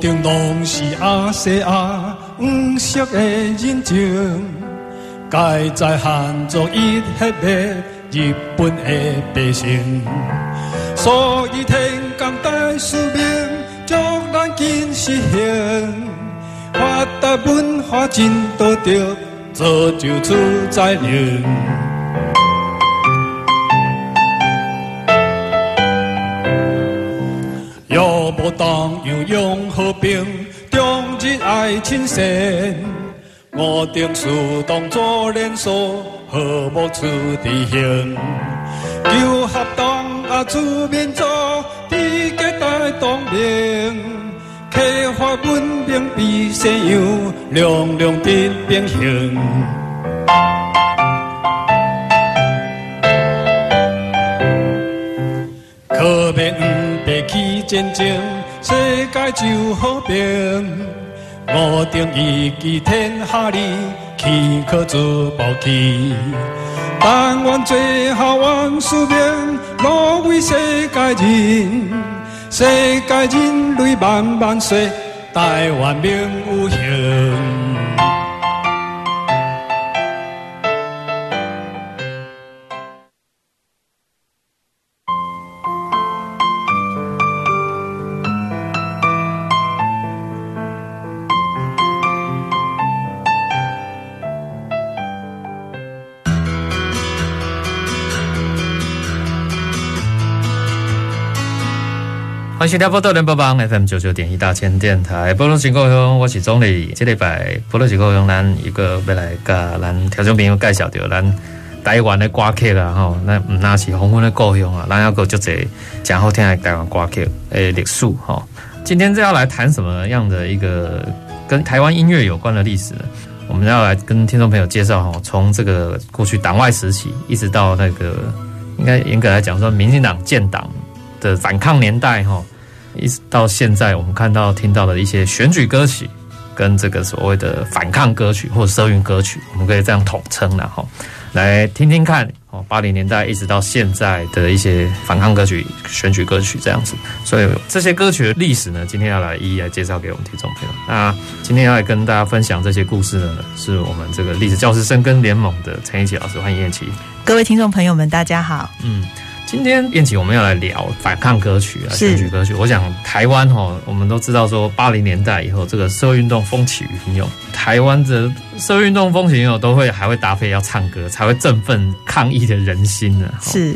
顶拢是阿西阿黄色的人情，该在汉族一黑的日本的百姓，所以天公大使命，祝咱今实现，发达文化真道德，造就出宰人。无当又用和平，中日爱亲善，我定是当作连锁，和睦处地行，求合当啊，出民族，地界大动明，开发文明比西洋，两两的并行，可别唔别去战争。世界就好平，我定一记天下利，岂可做保气？但愿最后万事明，乐为世界人，世界人类万万岁，台湾命有形。欢迎收听波多连播帮 FM 九九点一大千电台，波多情故乡，我是总理。这礼拜波多情故乡，咱一个要来跟咱听众朋友介绍到咱台湾的歌曲啦，吼，那唔那是黄昏的故乡啊，咱要个就这讲好听的台湾歌曲诶历史吼。今天这要来谈什么样的一个跟台湾音乐有关的历史呢？我们要来跟听众朋友介绍哈，从这个过去党外时期，一直到那个应该严格来讲说，民进党建党。的反抗年代哈，一直到现在，我们看到听到的一些选举歌曲，跟这个所谓的反抗歌曲或者社运歌曲，我们可以这样统称了哈。来听听看哦，八零年代一直到现在的一些反抗歌曲、选举歌曲这样子。所以这些歌曲的历史呢，今天要来一一来介绍给我们听众朋友。那今天要来跟大家分享这些故事呢，是我们这个历史教师深耕联盟的陈一琪老师，欢迎燕琪。各位听众朋友们，大家好。嗯。今天燕琪，我们要来聊反抗歌曲啊，选举歌曲。我想台湾哈，我们都知道说，八零年代以后，这个社会运动风起云涌，台湾的社会运动风起云涌，都会还会搭配要唱歌，才会振奋抗议的人心呢。是。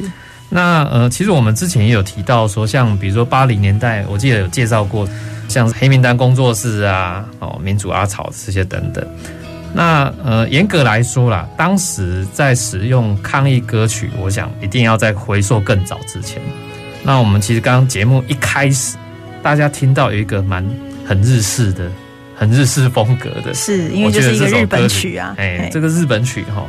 那呃，其实我们之前也有提到说，像比如说八零年代，我记得有介绍过，像黑名单工作室啊，哦，民主阿草这些等等。那呃，严格来说啦，当时在使用抗议歌曲，我想一定要在回溯更早之前。那我们其实刚刚节目一开始，大家听到有一个蛮很日式的、很日式风格的，是因为就是一个日本曲啊。哎，这个日本曲哈，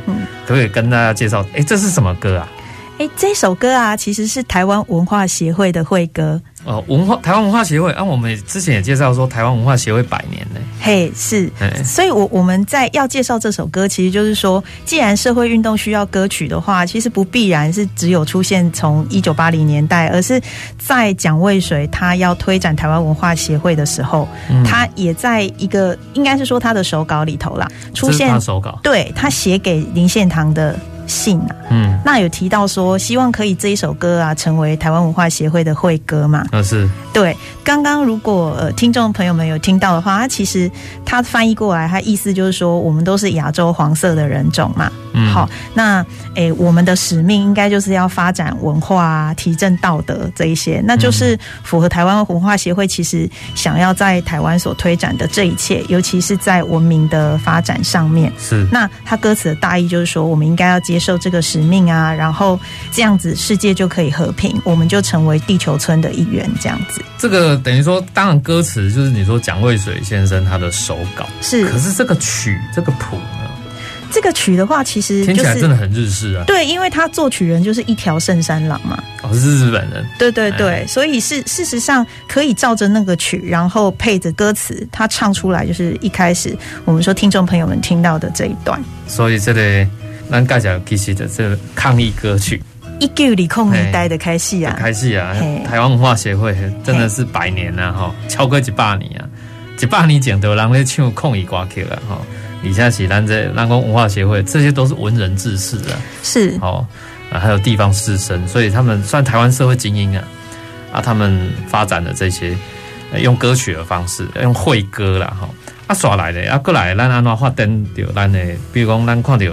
可不可以跟大家介绍？哎，这是什么歌啊？哎，这首歌啊，其实是台湾文化协会的会歌。哦，文化台湾文化协会啊，我们之前也介绍说台湾文化协会百年呢。嘿，是，所以我我们在要介绍这首歌，其实就是说，既然社会运动需要歌曲的话，其实不必然是只有出现从一九八零年代，而是在蒋渭水他要推展台湾文化协会的时候，嗯、他也在一个应该是说他的手稿里头啦，出现他手稿，对他写给林献堂的。信啊，嗯，那有提到说希望可以这一首歌啊成为台湾文化协会的会歌嘛？啊，是对。刚刚如果呃听众朋友们有听到的话，他其实他翻译过来，他意思就是说我们都是亚洲黄色的人种嘛。嗯，好，那诶、欸，我们的使命应该就是要发展文化啊，提振道德这一些，那就是符合台湾文化协会其实想要在台湾所推展的这一切，尤其是在文明的发展上面。是。那他歌词的大意就是说，我们应该要接。接受这个使命啊，然后这样子世界就可以和平，我们就成为地球村的一员，这样子。这个等于说，当然歌词就是你说蒋渭水先生他的手稿是，可是这个曲这个谱呢？这个曲的话，其实、就是、听起来真的很日式啊。对，因为他作曲人就是一条圣山郎嘛。哦，是日本人。对对对，哎、所以是事实上可以照着那个曲，然后配着歌词，他唱出来就是一开始我们说听众朋友们听到的这一段。所以这里咱介绍其实的这个抗议歌曲，一九二零年代的开戏啊，开戏啊，台湾文化协会真的是百年了哈，超过一百年啊，一百年前都有人咧唱抗议歌曲了哈。以下起咱这南宫文化协会，这些都是文人志士啊，是哦，啊，还有地方士绅，所以他们算台湾社会精英啊，啊，他们发展的这些用歌曲的方式，用会歌啦哈，啊，耍来的啊，过来咱安怎发展着咱的，比如讲咱看到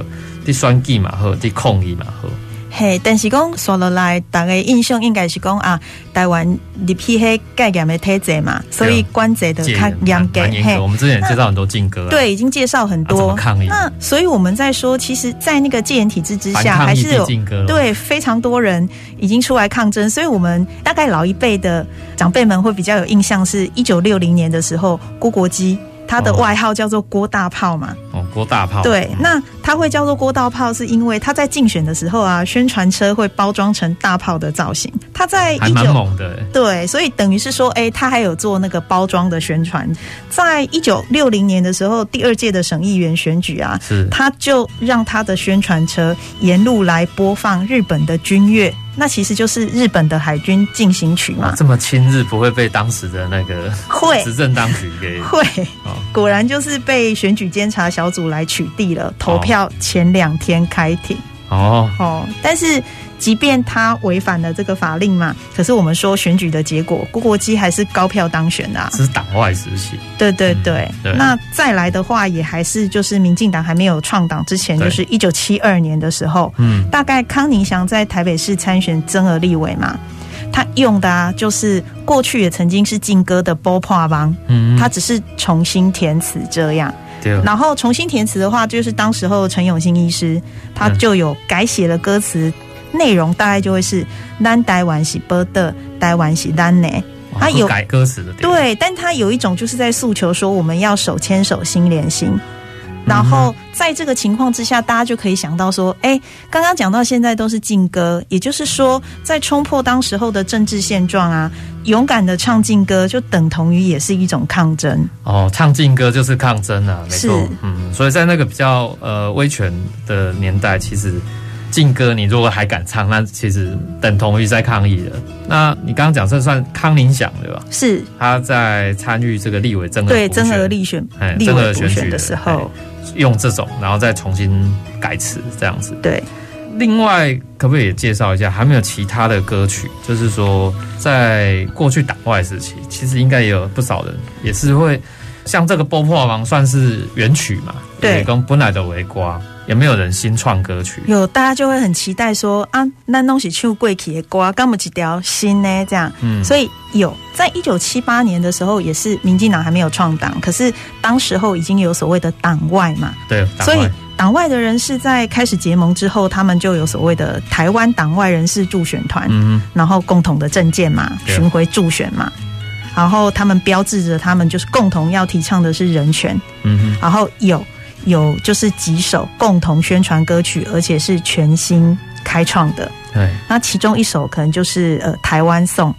的选举嘛好，的抗议嘛好。嘿，但是讲说落来，大家印象应该是讲啊，台湾你批黑戒严的体制嘛，所以关节的较严格。嘿，我们之前介绍很多禁歌，对，已经介绍很多。抗议。那所以我们在说，其实，在那个戒严体制之下，还是有对非常多人已经出来抗争。所以我们大概老一辈的长辈们会比较有印象，是一九六零年的时候，郭国基。他的外号叫做郭大炮嘛？哦，郭大炮。对，那他会叫做郭大炮，是因为他在竞选的时候啊，宣传车会包装成大炮的造型。他在还蛮猛的。对，所以等于是说，哎，他还有做那个包装的宣传。在一九六零年的时候，第二届的省议员选举啊，是他就让他的宣传车沿路来播放日本的军乐。那其实就是日本的海军进行曲嘛，这么亲日不会被当时的那个会执政当局给会，果然就是被选举监察小组来取缔了。投票前两天开庭哦哦，但是。即便他违反了这个法令嘛，可是我们说选举的结果，郭国基还是高票当选的啊。只是党外时期。对对对，嗯、对。那再来的话，也还是就是民进党还没有创党之前，就是一九七二年的时候，嗯，大概康宁祥在台北市参选增额立委嘛，他用的啊，就是过去也曾经是劲歌的《波帕帮》，嗯，他只是重新填词这样。对。然后重新填词的话，就是当时候陈永新医师他就有改写了歌词。嗯内容大概就会是“咱台湾是波的，台湾是咱呢”，他有改歌词的，对，但他有一种就是在诉求说我们要手牵手心连心。然后在这个情况之下，大家就可以想到说，哎，刚刚讲到现在都是禁歌，也就是说，在冲破当时候的政治现状啊，勇敢的唱禁歌，就等同于也是一种抗争。哦，唱禁歌就是抗争啊，没错，嗯，所以在那个比较呃威权的年代，其实。禁歌，你如果还敢唱，那其实等同于在抗议了。那你刚刚讲这算康宁祥对吧？是，他在参与这个立委增额对增额立选哎增额选举的时候，用这种，然后再重新改词这样子。对，另外可不可以也介绍一下，还没有其他的歌曲？就是说，在过去党外时期，其实应该也有不少人也是会像这个《波破王》算是原曲嘛？对，跟本来的围瓜。有没有人新创歌曲？有，大家就会很期待说啊，那东西去贵企的歌，干嘛几条新呢？这样，嗯，所以有，在一九七八年的时候，也是民进党还没有创党，可是当时候已经有所谓的党外嘛，对，所以党外的人士在开始结盟之后，他们就有所谓的台湾党外人士助选团，嗯，然后共同的政见嘛，巡回助选嘛，然后他们标志着他们就是共同要提倡的是人权，嗯，然后有。有就是几首共同宣传歌曲，而且是全新开创的。对，那其中一首可能就是呃台湾颂。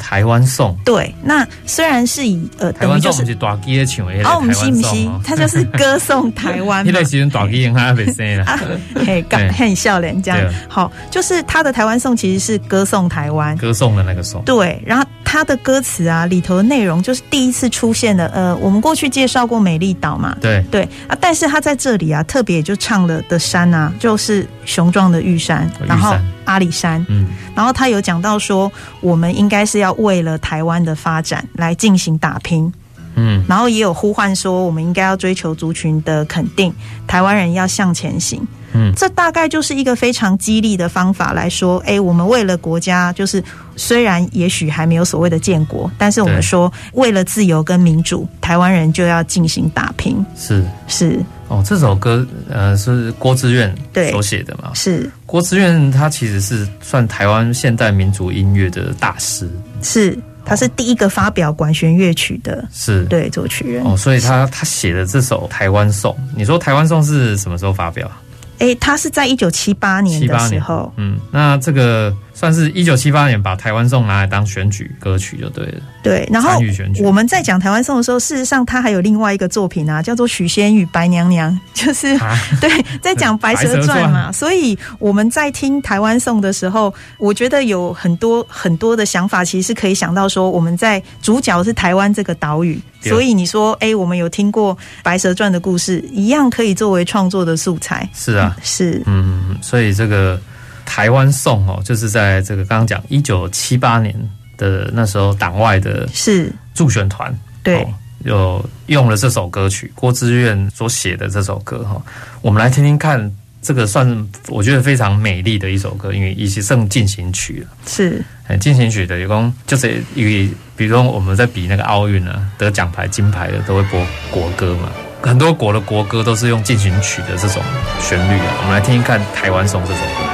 台湾颂。对，那虽然是以呃台湾颂是大机的唱的，哦，不是不是，它就是歌颂 台湾。那段时间大机人还没生啦，嘿，很很笑脸这样。好，就是他的台湾颂其实是歌颂台湾，歌颂的那个颂。对，然后。他的歌词啊，里头的内容就是第一次出现的。呃，我们过去介绍过美丽岛嘛，对对啊，但是他在这里啊，特别就唱了的山啊，就是雄壮的玉山，然后阿里山，嗯，然后他有讲到说，我们应该是要为了台湾的发展来进行打拼。嗯，然后也有呼唤说，我们应该要追求族群的肯定，台湾人要向前行。嗯，这大概就是一个非常激励的方法来说，哎，我们为了国家，就是虽然也许还没有所谓的建国，但是我们说为了自由跟民主，台湾人就要进行打拼。是。是。哦，这首歌呃是郭志远所写的嘛？是。郭志远，他其实是算台湾现代民族音乐的大师。是，他是第一个发表管弦乐曲的，是。对作曲人。哦，所以他他写的这首《台湾颂》，你说《台湾颂》是什么时候发表？哎，他是在一九七八年的时候，嗯，那这个算是一九七八年把台湾颂拿来当选举歌曲就对了。对，然后我们在讲台湾颂的时候，事实上他还有另外一个作品啊，叫做《许仙与白娘娘》，就是、啊、对，在讲《白蛇传》嘛。所以我们在听台湾颂的时候，我觉得有很多很多的想法，其实是可以想到说，我们在主角是台湾这个岛屿，所以你说，哎，我们有听过《白蛇传》的故事，一样可以作为创作的素材。是啊，嗯、是，嗯，所以这个台湾颂哦，就是在这个刚刚讲一九七八年。的那时候，党外的是助选团，对，有用了这首歌曲，郭志远所写的这首歌哈，我们来听听看，这个算我觉得非常美丽的一首歌，因为已经剩进行曲了，是，进行曲的，有功就是因为，比如说我们在比那个奥运啊，得奖牌金牌的都会播国歌嘛，很多国的国歌都是用进行曲的这种旋律啊，我们来听听看《台湾颂》这首歌。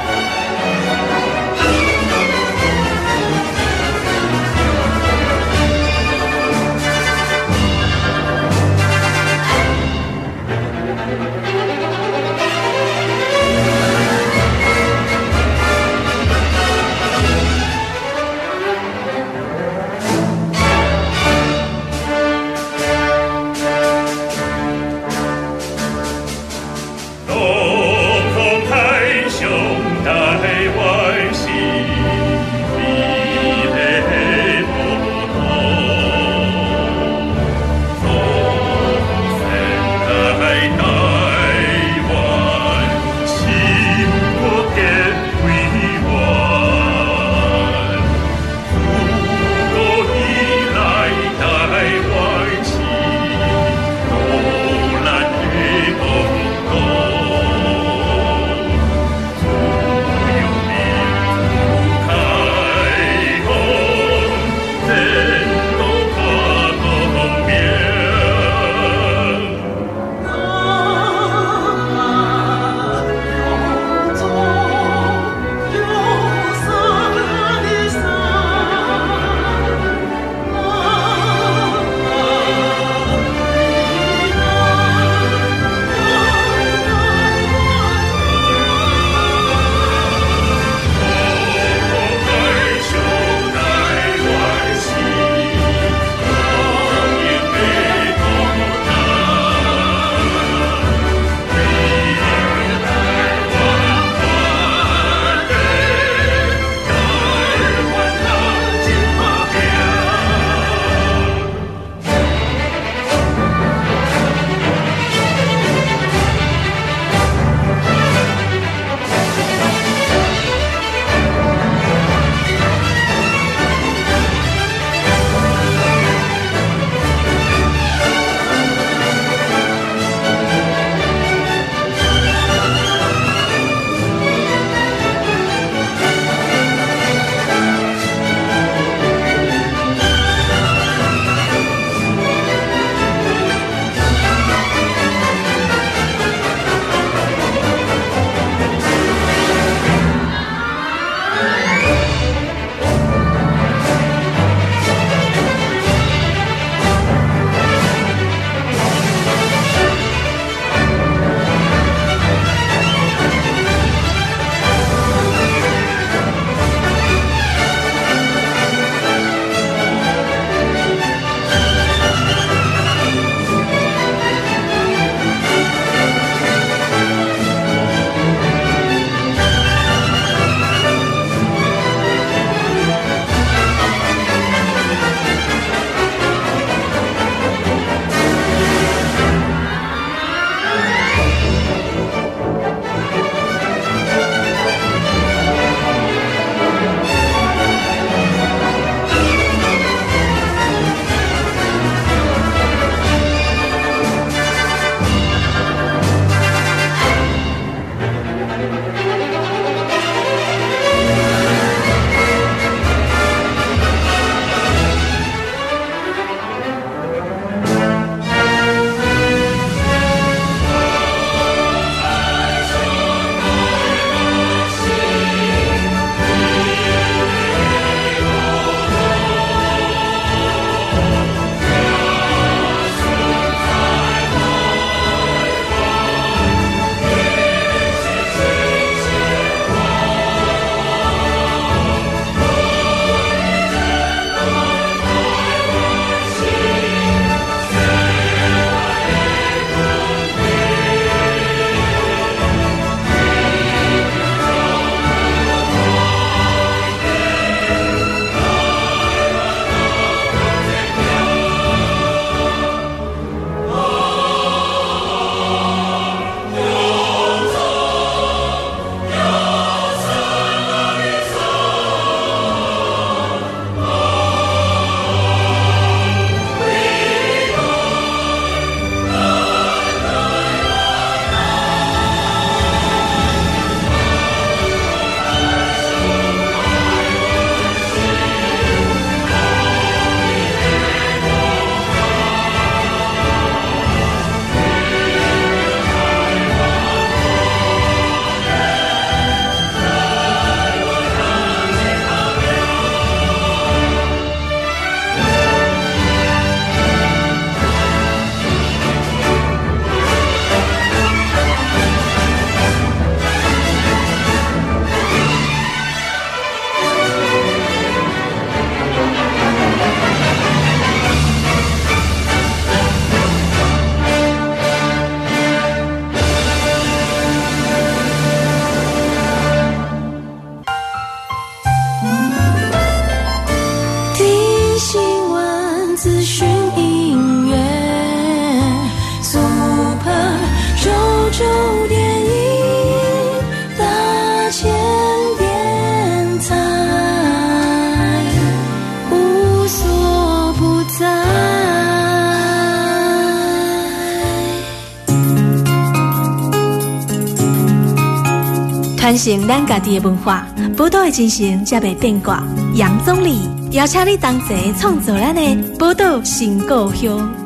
承咱家己的文化，宝岛的精神才袂变卦。杨总理邀请你同齐创造咱的宝岛新故乡。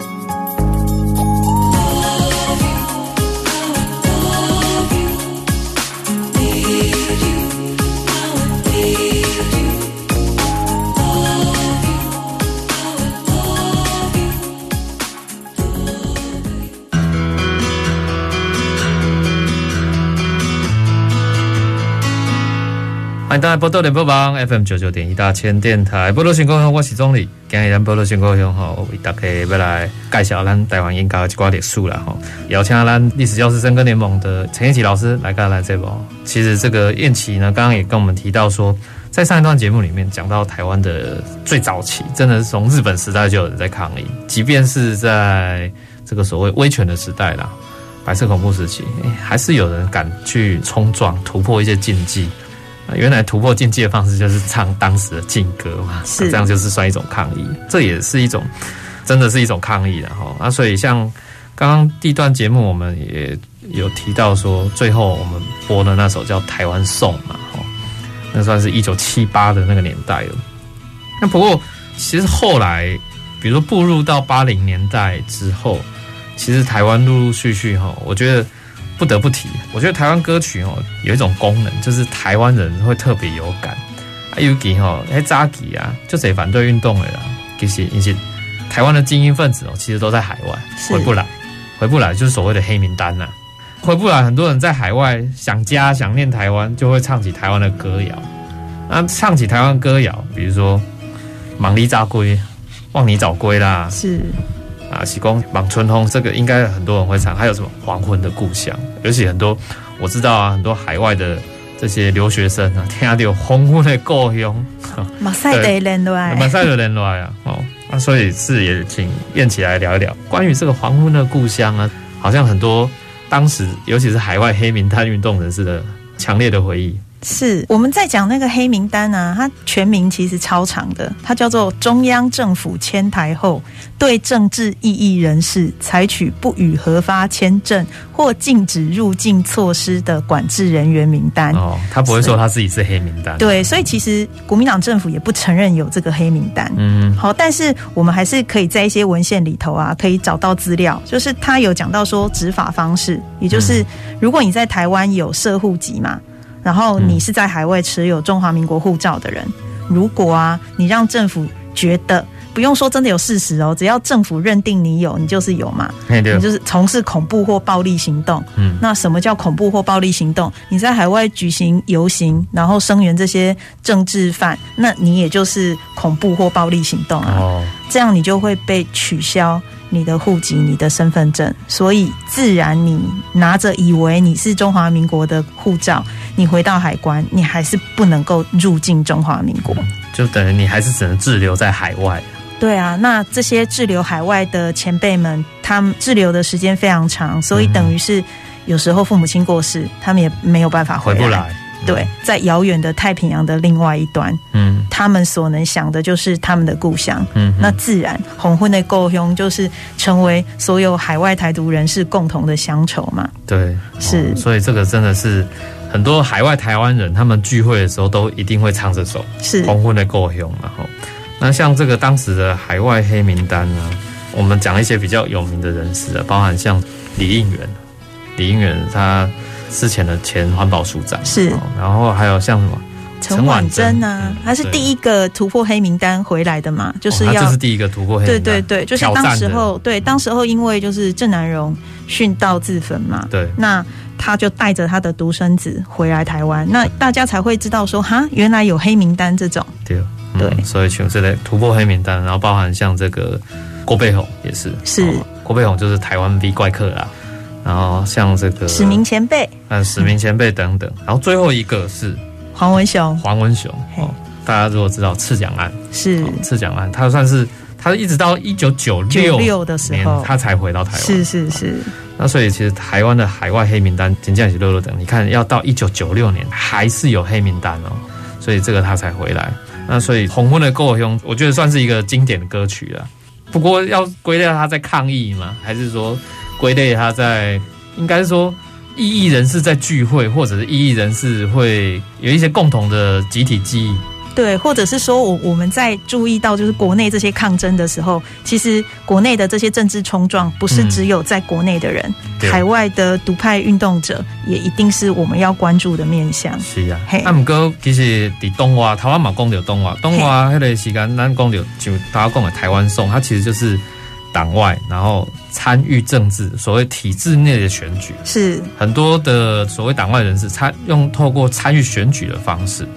迎大家波多联播网 FM 九九点一大千电台，波多新故乡，我是总理。今日咱波多新故乡吼，为大家要来介绍咱台湾应该一寡历史啦吼，邀请咱历史教师深耕联盟的陈彦萁老师来跟来这波。其实这个彦萁呢，刚刚也跟我们提到说，在上一段节目里面讲到台湾的最早期，真的是从日本时代就有人在抗议，即便是在这个所谓威权的时代啦，白色恐怖时期，还是有人敢去冲撞、突破一些禁忌。原来突破禁忌的方式就是唱当时的禁歌嘛，是这样就是算一种抗议，这也是一种，真的是一种抗议的哈。啊，所以像刚刚第一段节目，我们也有提到说，最后我们播的那首叫《台湾颂》嘛，哈，那算是一九七八的那个年代了。那不过其实后来，比如说步入到八零年代之后，其实台湾陆陆续续哈，我觉得。不得不提，我觉得台湾歌曲哦有一种功能，就是台湾人会特别有感。啊，尤其哈，哎，早期啊，就谁反对运动的啦，其实一些台湾的精英分子哦，其实都在海外，回不来，回不来，就是所谓的黑名单呐。回不来，很多人在海外想家、想念台湾，就会唱起台湾的歌谣。那唱起台湾歌谣，比如说《忙里扎归》，望你早归啦，是。啊，喜光望春风，这个应该很多人会唱。还有什么黄昏的故乡？尤其很多我知道啊，很多海外的这些留学生啊，听到有黄昏的故乡，马赛的人来，马赛的人来啊，哦，那所以是也请燕起来聊一聊关于这个黄昏的故乡啊，好像很多当时尤其是海外黑名单运动人士的强烈的回忆。是我们在讲那个黑名单啊，它全名其实超长的，它叫做中央政府迁台后对政治异议人士采取不予核发签证或禁止入境措施的管制人员名单。哦，他不会说他自己是黑名单。对，所以其实国民党政府也不承认有这个黑名单。嗯，好，但是我们还是可以在一些文献里头啊，可以找到资料，就是他有讲到说执法方式，也就是如果你在台湾有社户籍嘛。然后你是在海外持有中华民国护照的人，如果啊，你让政府觉得不用说真的有事实哦，只要政府认定你有，你就是有嘛，你就是从事恐怖或暴力行动。嗯，那什么叫恐怖或暴力行动？你在海外举行游行，然后声援这些政治犯，那你也就是恐怖或暴力行动啊。哦，这样你就会被取消。你的户籍、你的身份证，所以自然你拿着以为你是中华民国的护照，你回到海关，你还是不能够入境中华民国，就等于你还是只能滞留在海外。对啊，那这些滞留海外的前辈们，他们滞留的时间非常长，所以等于是有时候父母亲过世，他们也没有办法回不来。对，在遥远的太平洋的另外一端，嗯，他们所能想的就是他们的故乡，嗯，那自然黄昏的故乡就是成为所有海外台独人士共同的乡愁嘛。对，是，所以这个真的是很多海外台湾人他们聚会的时候都一定会唱这首，是黄昏的故乡。然后，那像这个当时的海外黑名单呢，我们讲一些比较有名的人士啊，包含像李应元，李应元他。之前的前环保署长是，然后还有像什么陈婉珍啊，他是第一个突破黑名单回来的嘛，就是要这是第一个突破黑名单，对对对，就是当时候对当时候因为就是郑南荣殉道自焚嘛，对，那他就带着他的独生子回来台湾，那大家才会知道说哈，原来有黑名单这种，对对，所以全是来突破黑名单，然后包含像这个郭背宏也是，是。郭背宏就是台湾 V 怪客啦。然后像这个史明前辈，嗯，史明前辈等等。然后最后一个是黄文雄，黄文雄哦，大家如果知道赤蒋案是赤蒋案，他算是他一直到一九九六的时候，他才回到台湾。是是是。那所以其实台湾的海外黑名单，金将喜乐乐等，你看要到一九九六年还是有黑名单哦，所以这个他才回来。那所以红昏的故乡，我觉得算是一个经典的歌曲了。不过要归类他在抗议吗？还是说？归类他在，应该是说异议人士在聚会，或者是异议人士会有一些共同的集体记忆。对，或者是说，我我们在注意到，就是国内这些抗争的时候，其实国内的这些政治冲撞，不是只有在国内的人，嗯、海外的独派运动者也一定是我们要关注的面向。是啊，嘿，啊，不过其实在东华，台湾嘛讲到东华，东华那个时间，咱讲到就大家讲的台湾颂，它其实就是党外，然后参与政治，所谓体制内的选举，是很多的所谓党外人士参用透过参与选举的方式。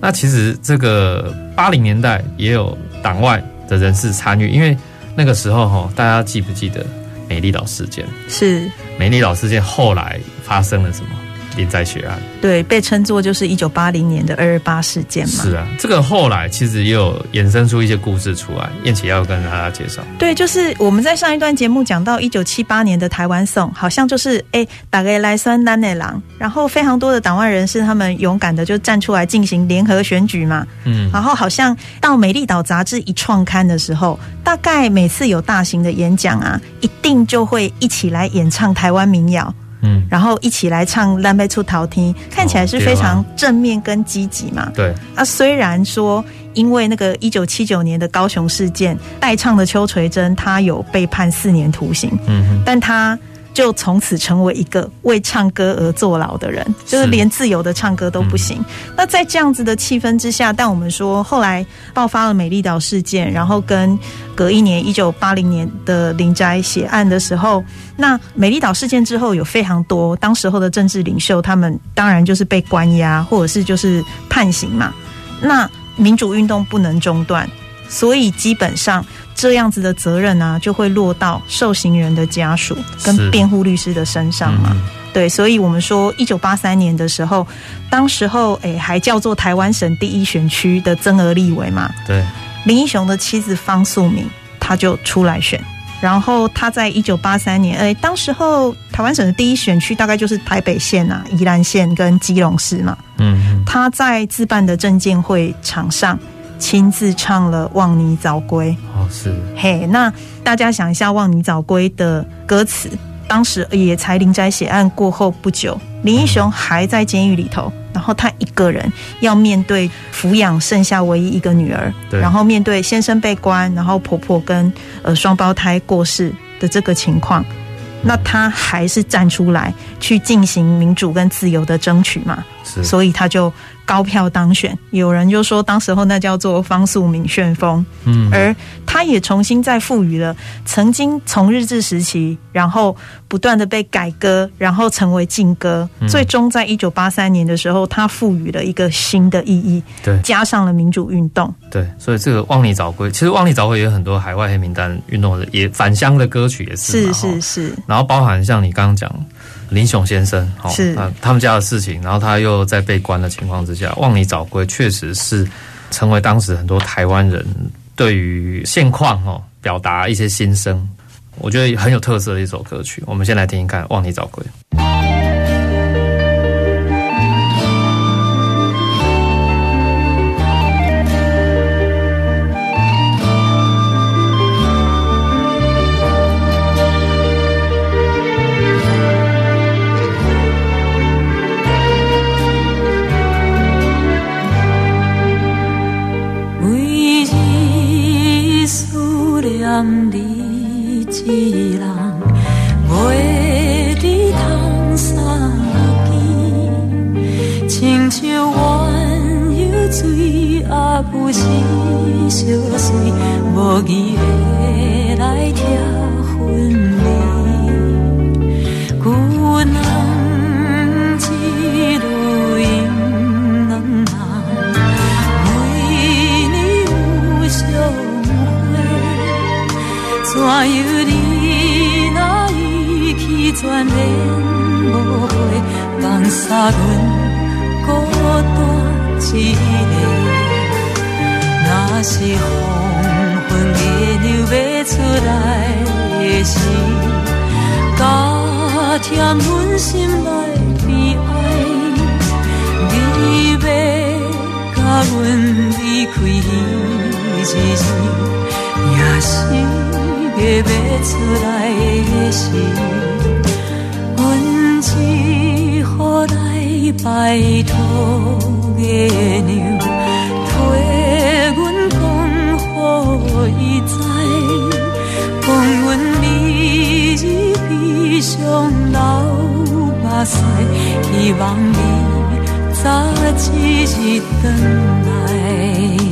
那其实这个八零年代也有党外的人士参与，因为那个时候哈，大家记不记得美丽岛事件？是美丽岛事件后来发生了什么？林宅血案，对，被称作就是一九八零年的二二八事件嘛。是啊，这个后来其实也有衍生出一些故事出来。燕琪要跟大家介绍。对，就是我们在上一段节目讲到一九七八年的台湾颂，好像就是哎，大概来酸丹内郎，然后非常多的党外人士他们勇敢的就站出来进行联合选举嘛。嗯，然后好像到美丽岛杂志一创刊的时候，大概每次有大型的演讲啊，一定就会一起来演唱台湾民谣。嗯，然后一起来唱《蓝莓出逃听》，看起来是非常正面跟积极嘛。对啊，虽然说因为那个一九七九年的高雄事件，代唱的邱垂珍他有被判四年徒刑，嗯，但他。就从此成为一个为唱歌而坐牢的人，就是连自由的唱歌都不行。嗯、那在这样子的气氛之下，但我们说后来爆发了美丽岛事件，然后跟隔一年一九八零年的林宅血案的时候，那美丽岛事件之后有非常多当时候的政治领袖，他们当然就是被关押，或者是就是判刑嘛。那民主运动不能中断，所以基本上。这样子的责任呢、啊，就会落到受刑人的家属跟辩护律师的身上嘛。嗯、对，所以我们说，一九八三年的时候，当时候诶还叫做台湾省第一选区的增额立委嘛。对，林英雄的妻子方素敏，他就出来选。然后他在一九八三年，诶，当时候台湾省的第一选区大概就是台北县啊、宜兰县跟基隆市嘛。嗯，他在自办的政见会场上。亲自唱了《望你早归》哦，是。嘿，那大家想一下，《望你早归》的歌词，当时也才林宅血案过后不久，林英雄还在监狱里头，嗯、然后他一个人要面对抚养剩下唯一一个女儿，对，然后面对先生被关，然后婆婆跟呃双胞胎过世的这个情况，那他还是站出来去进行民主跟自由的争取嘛，是，所以他就。高票当选，有人就说当时候那叫做方素敏旋风，嗯，而他也重新再赋予了曾经从日治时期，然后不断的被改革，然后成为禁歌，嗯、最终在一九八三年的时候，他赋予了一个新的意义，对，加上了民主运动，对，所以这个《望你早归》，其实《望你早归》也有很多海外黑名单运动的也返乡的歌曲，也是，是是是，然后包含像你刚刚讲。林雄先生，哦，是啊，他们家的事情，然后他又在被关的情况之下，望你早归，确实是成为当时很多台湾人对于现况哦表达一些心声，我觉得很有特色的一首歌曲。我们先来听听看，《望你早归》。你一人，袂得，亲像鸳鸯水阿不时相随，无期。哪有你那一气，全然无悔，放煞阮孤单一个。若是黄昏月亮欲出来？的时候，打听阮心内悲哀，你要甲阮离开伊一日。出来的时，阮只好来。拜托月娘，替阮讲，予伊知，讲阮日日悲伤流目屎，希望你早一日回来。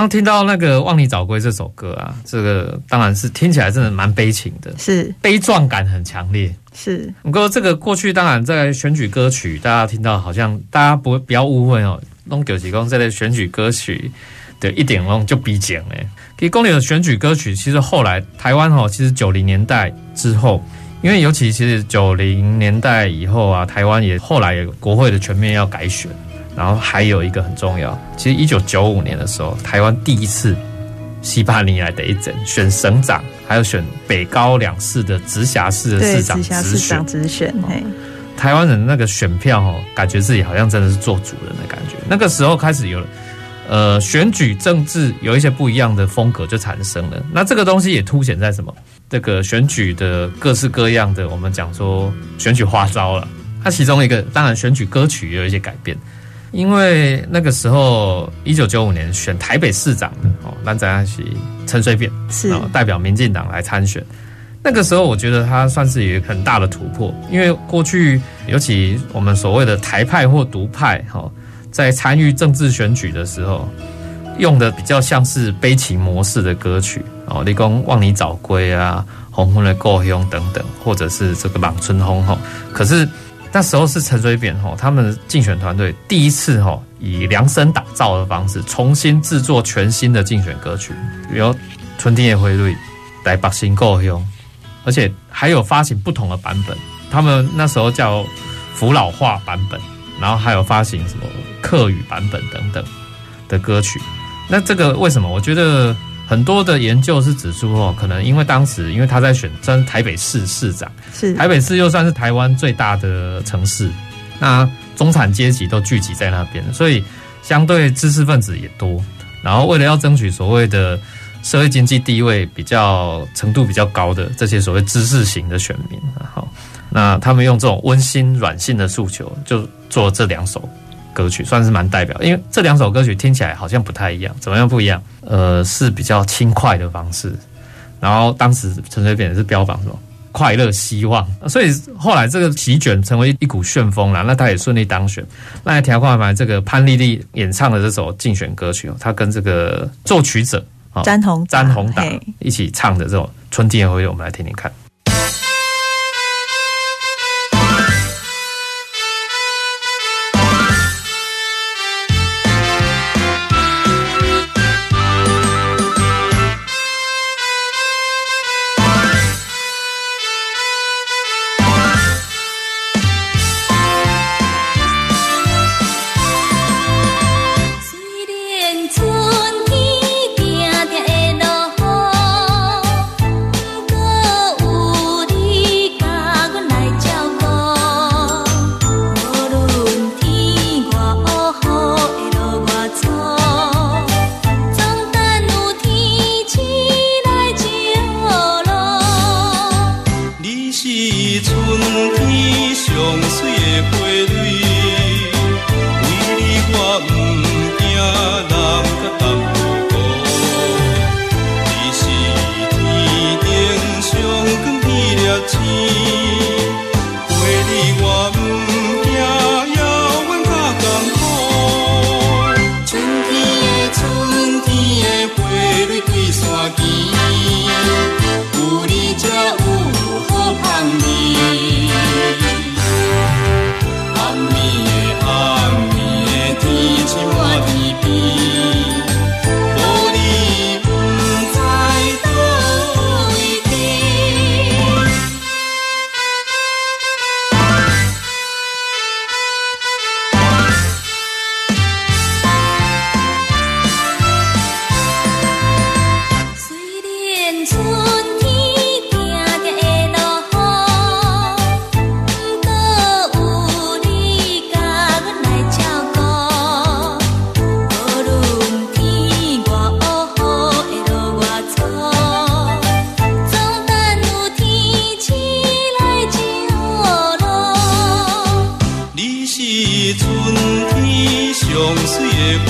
刚听到那个《望你早归》这首歌啊，这个当然是听起来真的蛮悲情的，是悲壮感很强烈。是不过这个过去当然在选举歌曲，大家听到好像大家不不要误会哦，弄九几公这类选举歌曲的一点弄就比减哎。其实公里的选举歌曲，其实后来台湾哈，其实九零年代之后，因为尤其其实九零年代以后啊，台湾也后来也国会的全面要改选。然后还有一个很重要，其实一九九五年的时候，台湾第一次西八年来的一整选省长，还有选北高两市的直辖市的市长直选，直选。台湾人那个选票哦，感觉自己好像真的是做主人的感觉。那个时候开始有了，呃，选举政治有一些不一样的风格就产生了。那这个东西也凸显在什么？这个选举的各式各样的，我们讲说选举花招了。它其中一个，当然选举歌曲也有一些改变。因为那个时候，一九九五年选台北市长的哦，那在那是陈水扁，是代表民进党来参选。那个时候，我觉得他算是一个很大的突破，因为过去尤其我们所谓的台派或独派哈，在参与政治选举的时候，用的比较像是悲情模式的歌曲哦，例如《望你早归》啊，《红昏的故乡》等等，或者是这个《望春红》哈。可是。那时候是陈水扁吼，他们竞选团队第一次吼以量身打造的方式重新制作全新的竞选歌曲，比如《春天的花蕊》、《台北新故乡》，而且还有发行不同的版本。他们那时候叫福佬话版本，然后还有发行什么客语版本等等的歌曲。那这个为什么？我觉得。很多的研究是指出哦，可能因为当时因为他在选争台北市市长，是台北市又算是台湾最大的城市，那中产阶级都聚集在那边，所以相对知识分子也多。然后为了要争取所谓的社会经济地位比较程度比较高的这些所谓知识型的选民，好，那他们用这种温馨软性的诉求，就做这两首。歌曲算是蛮代表，因为这两首歌曲听起来好像不太一样，怎么样不一样？呃，是比较轻快的方式。然后当时陈水扁是标榜什么快乐希望，所以后来这个席卷成为一股旋风了。那他也顺利当选。那来调过来这个潘丽丽演唱的这首竞选歌曲，他跟这个作曲者詹宏詹宏达一起唱的这种《春天的花蕊》，我们来听听看。It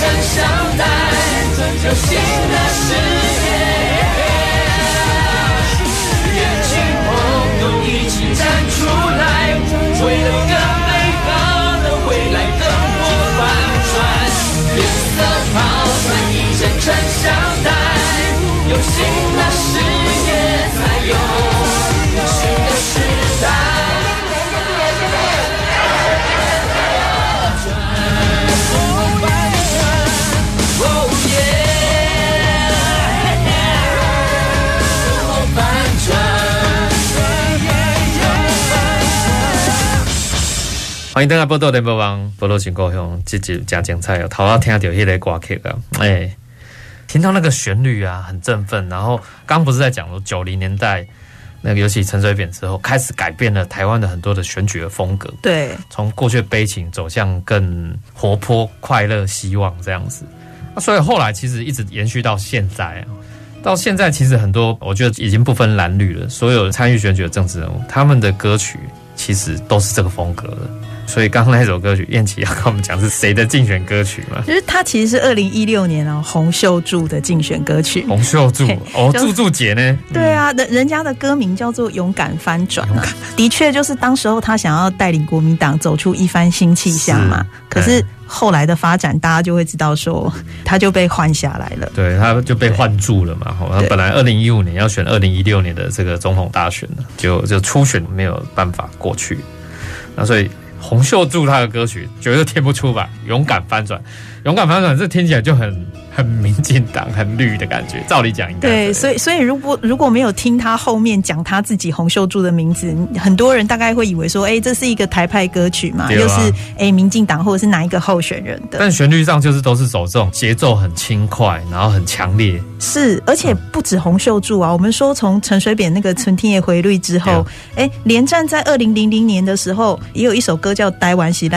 真相待，救新的世界。热情懵懂一起站出来，为了更美好的未来灯火反转，脸色泡酸，一身尘。欢迎大家报道联播网，报道新故乡，这集真精彩哦！头下听到迄个歌曲啊，哎，听到那个旋律啊，很振奋。然后刚刚不是在讲说九零年代那个尤其陈水扁之后，开始改变了台湾的很多的选举的风格。对，从过去的悲情走向更活泼、快乐、希望这样子。那所以后来其实一直延续到现在啊，到现在其实很多我觉得已经不分蓝绿了，所有参与选举的政治人物，他们的歌曲其实都是这个风格的。所以刚刚那首歌曲，燕琪要跟我们讲是谁的竞选歌曲吗？就是它其实是二零一六年哦，洪秀柱的竞选歌曲。洪秀柱哦，柱柱姐呢？对啊，人人家的歌名叫做《勇敢翻转》啊，的确就是当时候他想要带领国民党走出一番新气象嘛。可是后来的发展，大家就会知道说，他就被换下来了。对，他就被换住了嘛。他本来二零一五年要选二零一六年的这个总统大选的，就就初选没有办法过去，那所以。洪秀柱他的歌曲绝对听不出吧？勇敢翻转，勇敢翻转，这听起来就很很民进党、很绿的感觉。照理讲应该对，所以所以如果如果没有听他后面讲他自己洪秀柱的名字，很多人大概会以为说，哎、欸，这是一个台派歌曲嘛，又、啊、是哎、欸、民进党或者是哪一个候选人的。但旋律上就是都是走这种节奏很轻快，然后很强烈。是，而且不止洪秀柱啊，我们说从陈水扁那个《春天的回绿》之后，哎、欸，连战在二零零零年的时候也有一首歌叫《台湾是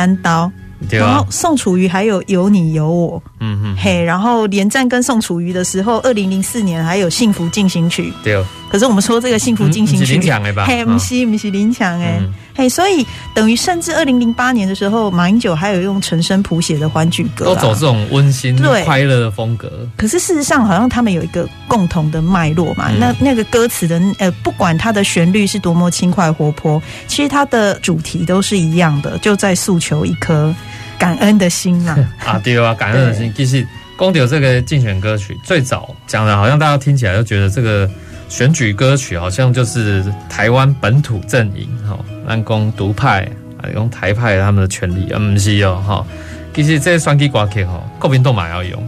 然后宋楚瑜还有有你有我，嗯哼，嘿，然后连战跟宋楚瑜的时候，二零零四年还有幸福进行曲，对。可是我们说这个幸福进行曲，林强的吧？嘿，不是不是林强哎，嘿，所以等于甚至二零零八年的时候，马英九还有用陈升谱写的欢聚歌，都走这种温馨、快乐的风格。可是事实上，好像他们有一个共同的脉络嘛。那那个歌词的呃，不管它的旋律是多么轻快活泼，其实它的主题都是一样的，就在诉求一颗。感恩的心嘛，啊对啊，感恩的心。其实公牛这个竞选歌曲最早讲的，好像大家听起来就觉得这个选举歌曲好像就是台湾本土阵营哈，南公独派啊，用台派他们的权利，嗯，不是哦哈。其实这些双击挂 K 哈，国民党嘛要用。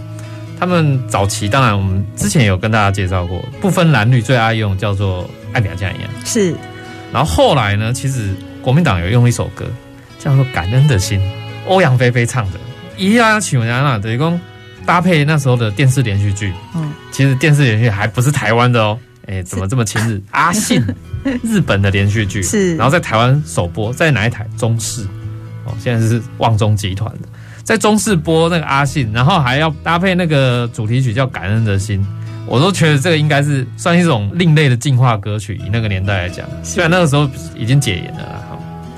他们早期当然我们之前有跟大家介绍过，不分男女最爱用叫做爱拼才赢是。然后后来呢，其实国民党有用一首歌叫做感恩的心。欧阳菲菲唱的，一样请人家等于说搭配那时候的电视连续剧。嗯，其实电视连续剧还不是台湾的哦。哎，怎么这么亲日？阿信，日本的连续剧是，然后在台湾首播，在哪一台？中视。哦，现在是旺中集团的，在中视播那个阿信，然后还要搭配那个主题曲叫《感恩的心》，我都觉得这个应该是算一种另类的进化歌曲。以那个年代来讲，虽然那个时候已经解严了啦。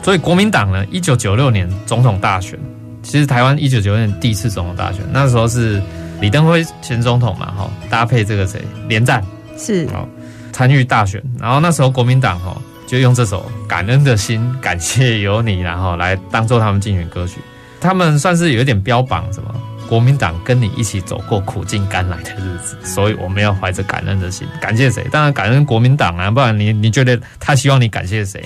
所以国民党呢，一九九六年总统大选，其实台湾一九九六年第一次总统大选，那时候是李登辉前总统嘛，哈，搭配这个谁连战是好参与大选，然后那时候国民党哈就用这首《感恩的心》，感谢有你，然后来当做他们竞选歌曲，他们算是有一点标榜什么国民党跟你一起走过苦尽甘来的日子，所以我们要怀着感恩的心，感谢谁？当然感恩国民党啊，不然你你觉得他希望你感谢谁？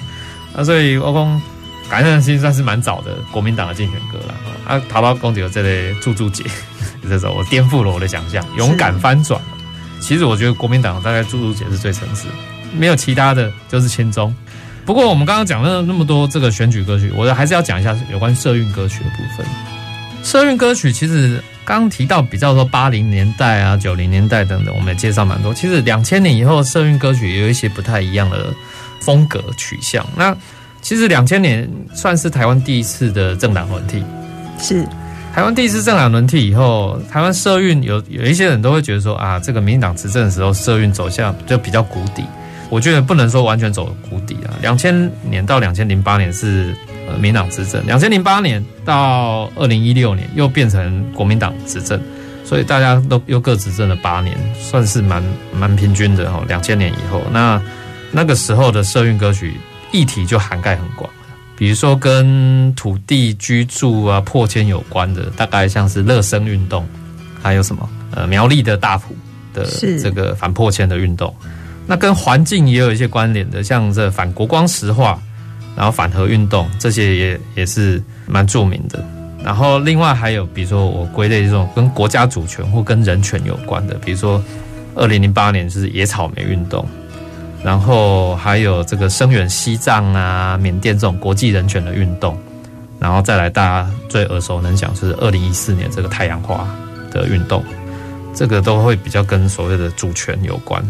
啊，所以我讲感恩的心算是蛮早的国民党的竞选歌了。啊，桃花公主有这类柱柱姐，这首我颠覆了我的想象，勇敢翻转。其实我觉得国民党大概柱柱姐是最诚实，没有其他的就是千中。不过我们刚刚讲了那么多这个选举歌曲，我还是要讲一下有关社运歌曲的部分。社运歌曲其实刚刚提到比较说八零年代啊、九零年代等等，我们也介绍蛮多。其实两千年以后社运歌曲也有一些不太一样的风格取向。那其实两千年算是台湾第一次的政党轮替。是台湾第一次政党轮替以后，台湾社运有有一些人都会觉得说啊，这个民进党执政的时候，社运走向就比较谷底。我觉得不能说完全走谷底啊。两千年到两千零八年是呃民党执政，两千零八年到二零一六年又变成国民党执政，所以大家都又各执政了八年，算是蛮蛮平均的哈。两千年以后，那那个时候的社运歌曲议题就涵盖很广。比如说跟土地居住啊、破迁有关的，大概像是乐生运动，还有什么呃苗栗的大埔的这个反破迁的运动。那跟环境也有一些关联的，像这反国光石化，然后反核运动，这些也也是蛮著名的。然后另外还有，比如说我归类这种跟国家主权或跟人权有关的，比如说二零零八年就是野草莓运动。然后还有这个声援西藏啊、缅甸这种国际人权的运动，然后再来大家最耳熟能详是二零一四年这个太阳花的运动，这个都会比较跟所谓的主权有关。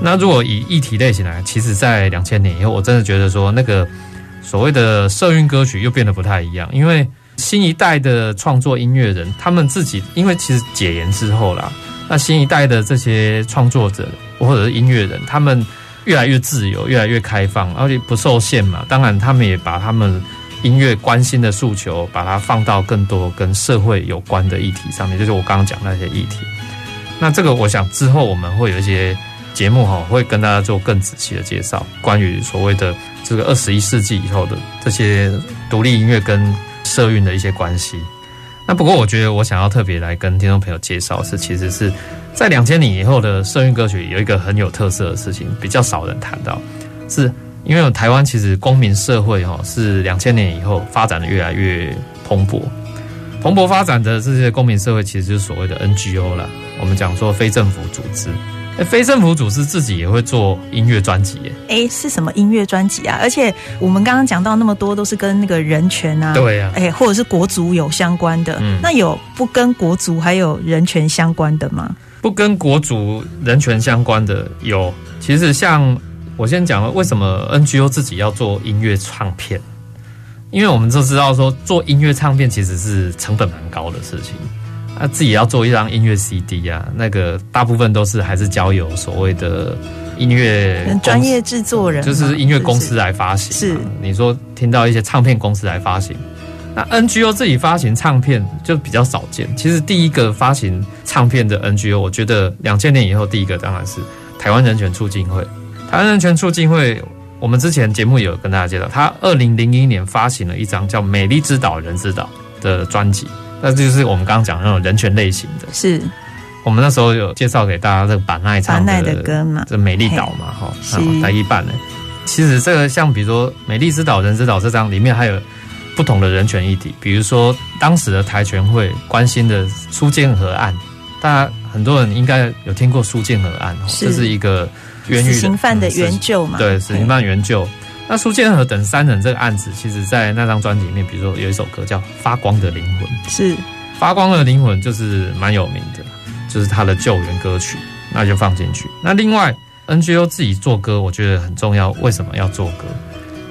那如果以议题类型来，其实在两千年以后，我真的觉得说那个所谓的社运歌曲又变得不太一样，因为新一代的创作音乐人，他们自己因为其实解严之后啦，那新一代的这些创作者或者是音乐人，他们。越来越自由，越来越开放，而且不受限嘛。当然，他们也把他们音乐关心的诉求，把它放到更多跟社会有关的议题上面，就是我刚刚讲那些议题。那这个，我想之后我们会有一些节目哈，会跟大家做更仔细的介绍，关于所谓的这个二十一世纪以后的这些独立音乐跟社运的一些关系。那不过，我觉得我想要特别来跟听众朋友介绍是，其实是。在两千年以后的社运歌曲有一个很有特色的事情，比较少人谈到，是因为台湾其实公民社会哈是两千年以后发展的越来越蓬勃，蓬勃发展的这些公民社会其实就是所谓的 NGO 了。我们讲说非政府组织，非政府组织自己也会做音乐专辑，哎，是什么音乐专辑啊？而且我们刚刚讲到那么多都是跟那个人权啊，对啊，哎，或者是国足有相关的，嗯，那有不跟国足还有人权相关的吗？不跟国足人权相关的有，其实像我先讲了，为什么 NGO 自己要做音乐唱片？因为我们都知道说做音乐唱片其实是成本蛮高的事情，啊，自己要做一张音乐 CD 啊，那个大部分都是还是交由所谓的音乐专业制作人，就是音乐公司来发行。是，是你说听到一些唱片公司来发行。那 NGO 自己发行唱片就比较少见。其实第一个发行唱片的 NGO，我觉得两千年以后第一个当然是台湾人权促进会。台湾人权促进会，我们之前节目有跟大家介绍，他二零零一年发行了一张叫《美丽之岛人之岛》的专辑，那就是我们刚刚讲的那种人权类型的。是我们那时候有介绍给大家这个板奈唱的，的歌嘛，这美丽岛嘛，哈，来一半呢。其实这个像比如说《美丽之岛人之岛》这张里面还有。不同的人权议题，比如说当时的台全会关心的苏建和案，大家很多人应该有听过苏建和案，是这是一个冤狱死刑犯的援救嘛？对，死刑犯援救。那苏建和等三人这个案子，其实在那张专辑里面，比如说有一首歌叫《发光的灵魂》，是《发光的灵魂》就是蛮有名的，就是他的救援歌曲，那就放进去。那另外 NGO 自己做歌，我觉得很重要。为什么要做歌？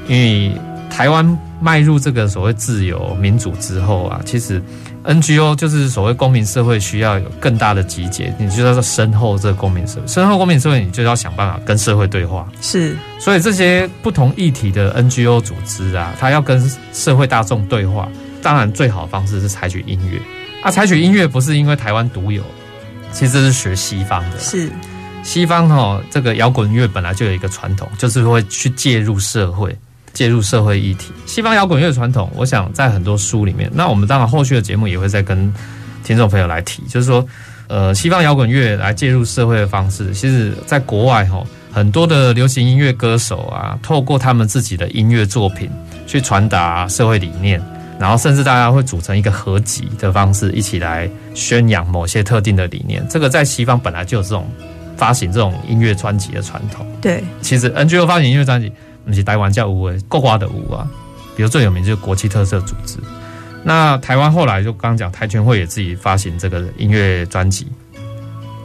因为台湾迈入这个所谓自由民主之后啊，其实 NGO 就是所谓公民社会需要有更大的集结，你就要说深厚这个公民社会，深厚公民社会，你就要想办法跟社会对话。是，所以这些不同议题的 NGO 组织啊，它要跟社会大众对话，当然最好的方式是采取音乐。啊，采取音乐不是因为台湾独有，其实这是学西方的。是，西方哈，这个摇滚乐本来就有一个传统，就是会去介入社会。介入社会议题，西方摇滚乐传统，我想在很多书里面，那我们当然后续的节目也会再跟听众朋友来提，就是说，呃，西方摇滚乐来介入社会的方式，其实在国外哈，很多的流行音乐歌手啊，透过他们自己的音乐作品去传达社会理念，然后甚至大家会组成一个合集的方式，一起来宣扬某些特定的理念。这个在西方本来就有这种发行这种音乐专辑的传统。对，其实 NGO 发行音乐专辑，不是台湾叫无为国华的无啊，比如最有名就是国际特色组织。那台湾后来就刚刚讲台权会也自己发行这个音乐专辑。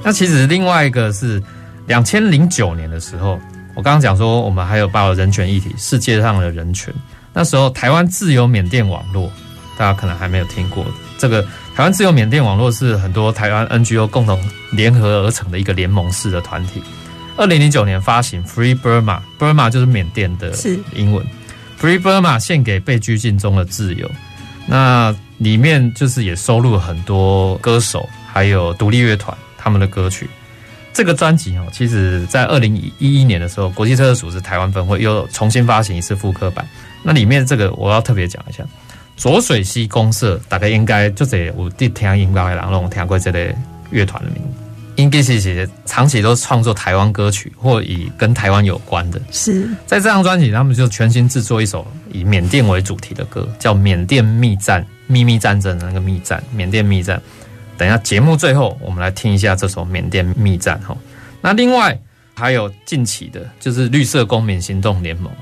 那其实另外一个是两千零九年的时候，我刚刚讲说我们还有报人权议题，世界上的人权。那时候台湾自由缅甸网络，大家可能还没有听过。这个台湾自由缅甸网络是很多台湾 NGO 共同联合而成的一个联盟式的团体。二零零九年发行 Free Burma，Burma 就是缅甸的英文，Free Burma 献给被拘禁中的自由。那里面就是也收录了很多歌手，还有独立乐团他们的歌曲。这个专辑哦，其实在二零一一年的时候，国际特色组织台湾分会又重新发行一次复刻版。那里面这个我要特别讲一下，浊水溪公社大概应该就这我第听音乐的人拢听过这类乐团的名字。应该是写长期都创作台湾歌曲或以跟台湾有关的。是在这张专辑，他们就全新制作一首以缅甸为主题的歌，叫《缅甸密战》，秘密战争的那个密战，缅甸密战。等一下节目最后，我们来听一下这首《缅甸密战》哈。那另外还有近期的，就是绿色公民行动联盟，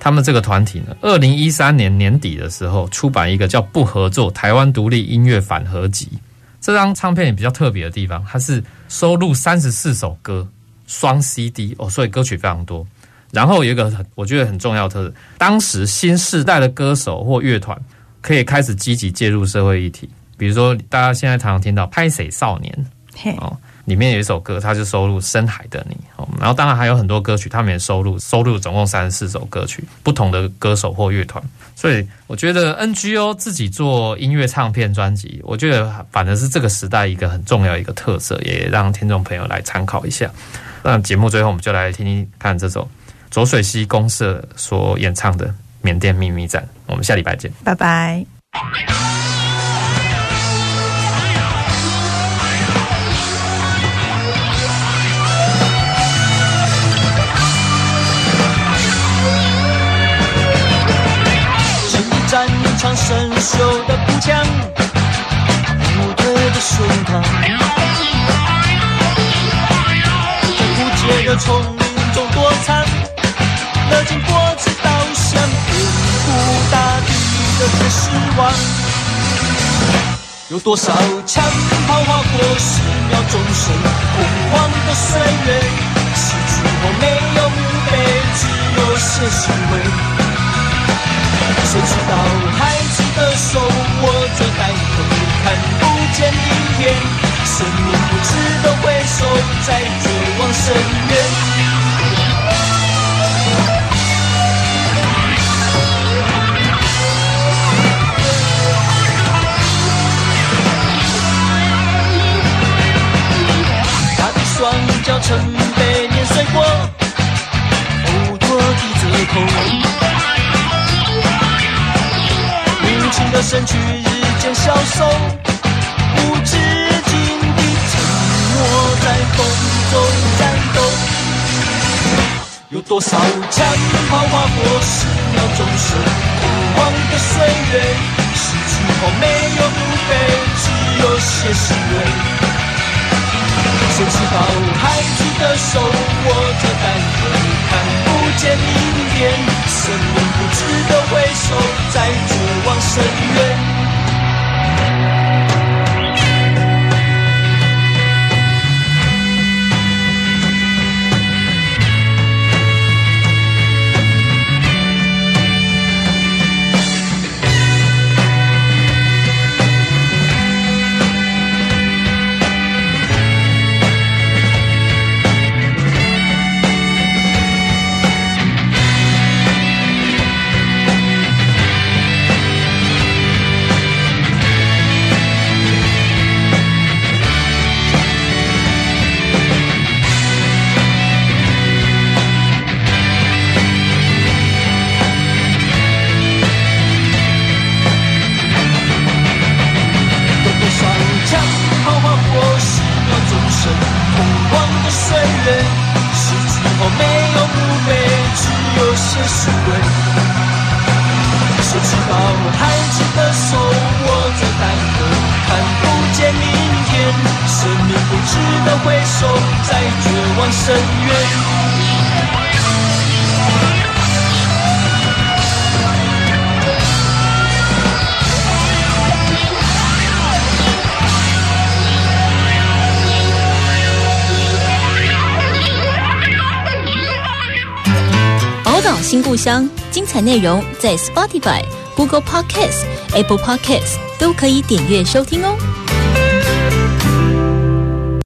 他们这个团体呢，二零一三年年底的时候出版一个叫《不合作台湾独立音乐反合集》。这张唱片也比较特别的地方，它是收录三十四首歌，双 CD 哦，所以歌曲非常多。然后有一个很我觉得很重要的特色，当时新时代的歌手或乐团可以开始积极介入社会议题，比如说大家现在常常听到《拍谁少年》哦。里面有一首歌，它就收录《深海的你》，然后当然还有很多歌曲，他们也收录收录总共三十四首歌曲，不同的歌手或乐团。所以我觉得 NGO 自己做音乐唱片专辑，我觉得反而是这个时代一个很重要一个特色，也让听众朋友来参考一下。那节目最后，我们就来听听看这首浊水溪公社所演唱的《缅甸秘密战》。我们下礼拜见，拜拜。生锈的步枪，无退的胸膛，在枯竭的丛林中躲藏，勒紧脖子刀向遍布大地的铁丝网。有多少枪炮划过十秒钟声，疯狂的岁月，逝去后没有墓碑，只有血腥味。谁知道孩子的手握着弹头，看不见明天，生命不值得回首，在绝望深渊。他的双脚曾被碾碎过，呕吐的折扣。情的身躯日渐消瘦，无止境的沉默在风中颤抖。有多少枪炮划过十秒钟声，疯狂的岁月，失去后没有不悲，只有些欣慰。谁知道孩子的手握着弹头，看不见明天，生命不值得回首，在绝望深渊。新故乡精彩内容在 Spotify、Google Podcasts、Apple Podcasts 都可以点阅收听哦。